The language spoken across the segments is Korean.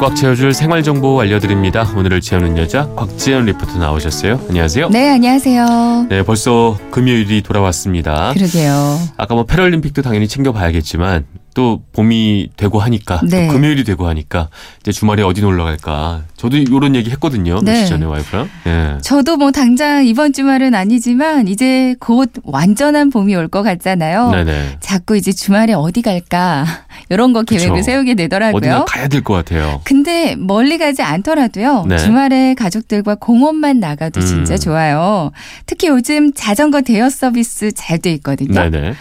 꽉 채워줄 생활 정보 알려드립니다. 오늘을 채우는 여자 곽지연 리포터 나오셨어요. 안녕하세요. 네, 안녕하세요. 네, 벌써 금요일이 돌아왔습니다. 그러게요. 아까 뭐 패럴림픽도 당연히 챙겨봐야겠지만 또 봄이 되고 하니까 네. 또 금요일이 되고 하니까 이제 주말에 어디 놀러 갈까. 저도 이런 얘기 했거든요. 네. 며칠 전에 와이프랑. 예. 저도 뭐 당장 이번 주말은 아니지만 이제 곧 완전한 봄이 올 것 같잖아요. 네네. 자꾸 이제 주말에 어디 갈까 이런 거 계획을 그쵸. 세우게 되더라고요. 어디나 가야 될 것 같아요. 근데 멀리 가지 않더라도요. 네. 주말에 가족들과 공원만 나가도 진짜 음. 좋아요. 특히 요즘 자전거 대여 서비스 잘 돼 있거든요. 네네.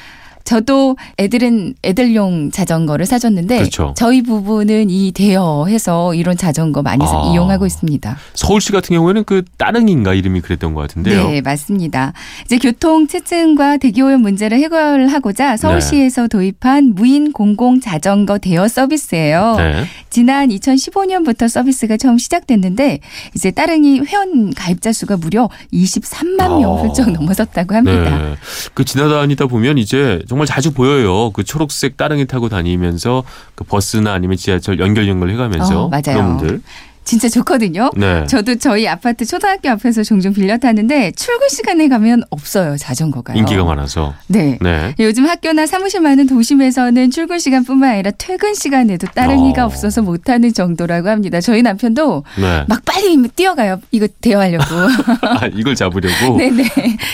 저도 애들은 애들용 자전거를 사줬는데 그렇죠. 저희 부부는 이 대여해서 이런 자전거 많이 사- 아. 이용하고 있습니다. 서울시 같은 경우에는 그 따릉인가 이름이 그랬던 것 같은데요. 네, 맞습니다. 이제 교통 체증과 대기오염 문제를 해결하고자 서울시에서 도입한 무인 공공 자전거 대여 서비스예요. 네. 지난 2015년부터 서비스가 처음 시작됐는데 이제 따릉이 회원 가입자 수가 무려 23만 명 어. 훌쩍 넘어섰다고 합니다. 네. 그 지나다니다 보면 이제 정말 자주 보여요. 그 초록색 따릉이 타고 다니면서 그 버스나 아니면 지하철 연결 연결 해가면서 어, 맞아요. 그런 분들. 진짜 좋거든요. 네. 저도 저희 아파트 초등학교 앞에서 종종 빌려 타는데 출근 시간에 가면 없어요 자전거가요. 인기가 많아서. 네. 네. 요즘 학교나 사무실 많은 도심에서는 출근 시간뿐만 아니라 퇴근 시간에도 따릉이가 어. 없어서 못하는 정도라고 합니다. 저희 남편도 네. 막 빨리 뛰어가요. 이거 대여하려고. 아, 이걸 잡으려고. 네네.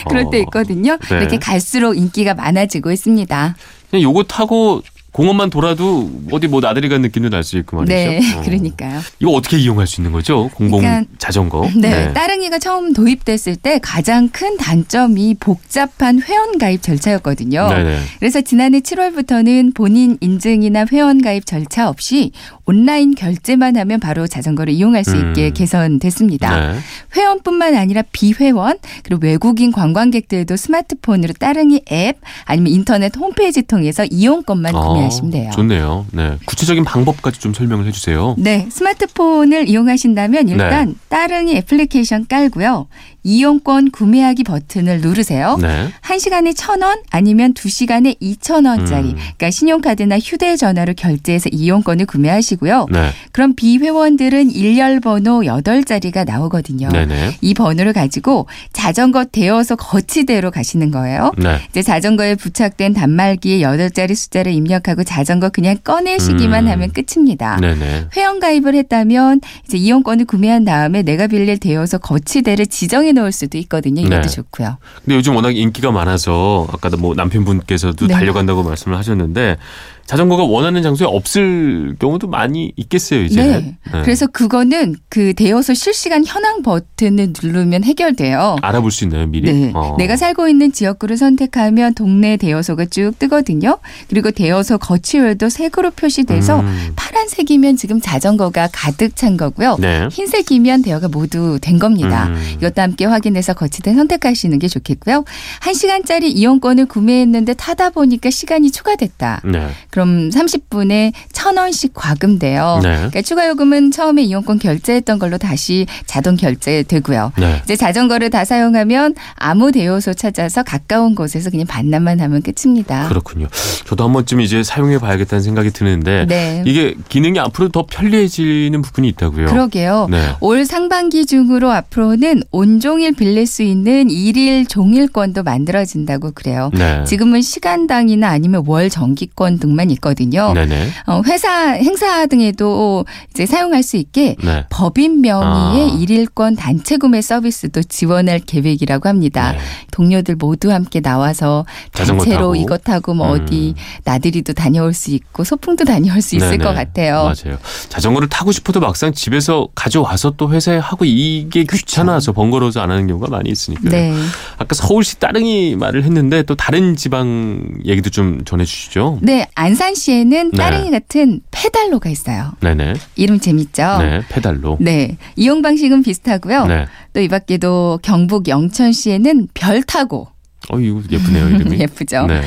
그럴 때 어. 있거든요. 네. 이렇게 갈수록 인기가 많아지고 있습니다. 요거 타고 공원만 돌아도 어디 뭐 나들이 간 느낌도 날 수 있고 말이죠. 네. 어. 그러니까요. 이거 어떻게 이용할 수 있는 거죠? 공공 그러니까 자전거. 네, 따릉이가 처음 도입됐을 때 가장 큰 단점이 복잡한 회원 가입 절차였거든요. 네네. 그래서 지난해 7월부터는 본인 인증이나 회원 가입 절차 없이 온라인 결제만 하면 바로 자전거를 이용할 수 있게 음. 개선됐습니다. 네. 회원뿐만 아니라 비회원 그리고 외국인 관광객들도 스마트폰으로 따릉이 앱 아니면 인터넷 홈페이지 통해서 이용권만 구매하시면 돼요. 아, 좋네요. 네. 구체적인 방법까지 좀 설명을 해 주세요. 네, 스마트폰을 이용하신다면 일단 따릉이 애플리케이션 깔고요. 이용권 구매하기 버튼을 누르세요. 네. 한시간에 천원 아니면 두시간에 이천 원짜리 음. 그러니까 신용카드나 휴대전화로 결제해서 이용권을 구매하시고요. 네. 그럼 비회원들은 일렬 번호 여덟 자리가 나오거든요. 네네. 이 번호를 가지고 자전거 대여소 거치대로 가시는 거예요. 네. 이제 자전거에 부착된 단말기에 여덟 자리 숫자를 입력하고 자전거 그냥 꺼내시기만 음. 하면 끝입니다. 네네. 회원 가입을 했다면 이제 이용권을 구매한 다음에 내가 빌릴 대여소 거치대를 지정해 놓을 수도 있거든요. 이것도 네. 좋고요. 근데 요즘 워낙 인기가 많아서 아까도 뭐 남편분께서도 네. 달려간다고 말씀을 하셨는데 자전거가 원하는 장소에 없을 경우도 많이 있겠어요 이제. 네. 그래서 그거는 그 대여소 실시간 현황 버튼을 누르면 해결돼요. 알아볼 수 있나요 미리? 네. 어. 내가 살고 있는 지역구를 선택하면 동네 대여소가 쭉 뜨거든요. 그리고 대여소 거치율도 색으로 표시돼서 음. 파란색이면 지금 자전거가 가득 찬 거고요. 네. 흰색이면 대여가 모두 된 겁니다. 음. 이것도 함께 확인해서 거치대 선택하시는 게 좋겠고요. 한시간짜리 이용권을 구매했는데 타다 보니까 시간이 추가됐다. 네. 그럼 30분에 1,000원씩 과금돼요. 네. 그러니까 추가 요금은 처음에 이용권 결제했던 걸로 다시 자동 결제되고요. 네. 이제 자전거를 다 사용하면 아무 대여소 찾아서 가까운 곳에서 그냥 반납만 하면 끝입니다. 그렇군요. 저도 한 번쯤 이제 사용해 봐야겠다는 생각이 드는데 네. 이게 기능이 앞으로 더 편리해지는 부분이 있다고요. 그러게요. 네. 올 상반기 중으로 앞으로는 온종일 빌릴 수 있는 일일 종일권도 만들어진다고 그래요. 네. 지금은 시간당이나 아니면 월 정기권 등만 있거든요. 네네. 어, 회사 행사 등에도 이제 사용할 수 있게 네. 법인 명의의 아. 일일권 단체 구매 서비스도 지원할 계획이라고 합니다. 네. 동료들 모두 함께 나와서 단체로. 이것 타고 뭐 음. 어디 나들이도 다녀올 수 있고 소풍도 다녀올 수 있을 네네. 것 같아요. 맞아요. 자전거를 타고 싶어도 막상 집에서 가져와서 또 회사에 하고 이게 귀찮아서 번거로워서 안 하는 경우가 많이 있으니까요. 네. 아까 서울시 따릉이 말을 했는데 또 다른 지방 얘기도 좀 전해주시죠. 네, 안산시에는 네. 따릉이 같은 페달로가 있어요. 네네. 이름 재밌죠? 네. 페달로. 네. 이용 방식은 비슷하고요. 네. 또 이 밖에도 경북 영천시에는 별 타고 어, 이거 예쁘네요, 이름이. 예쁘죠? 네.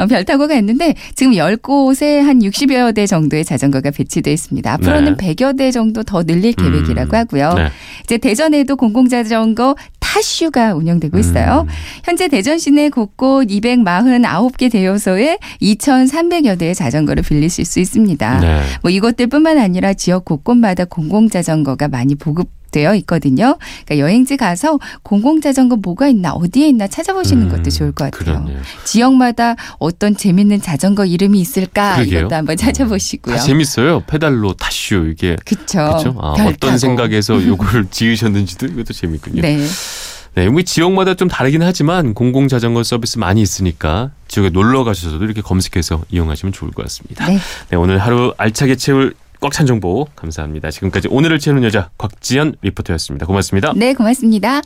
어, 별 타고 갔는데 지금 10곳에 한 60여 대 정도의 자전거가 배치되어 있습니다. 앞으로는 네. 100여 대 정도 더 늘릴 음. 계획이라고 하고요. 네. 이제 대전에도 공공자전거 타슈가 운영되고 있어요. 음. 현재 대전 시내 곳곳 249개 대여소에 2,300여 대의 자전거를 빌리실 수 있습니다. 네. 뭐 이것들뿐만 아니라 지역 곳곳마다 공공자전거가 많이 보급 되어 있거든요. 그러니까 여행지 가서 공공자전거 뭐가 있나 어디에 있나 찾아보시는 음, 것도 좋을 것 같아요. 그러네요. 지역마다 어떤 재밌는 자전거 이름이 있을까 그러게요. 이것도 한번 찾아보시고요. 다 재밌어요. 페달로 타슈 이게. 그렇죠. 아, 별 어떤 타고. 생각에서 요걸 지으셨는지도 이것도 재밌군요. 네. 네, 뭐 지역마다 좀 다르긴 하지만 공공 자전거 서비스 많이 있으니까 지역에 놀러 가셔서도 이렇게 검색해서 이용하시면 좋을 것 같습니다. 네. 네, 오늘 하루 알차게 채울 꽉 찬 정보 감사합니다. 지금까지 오늘을 채우는 여자 곽지연 리포터였습니다. 고맙습니다. 네, 고맙습니다.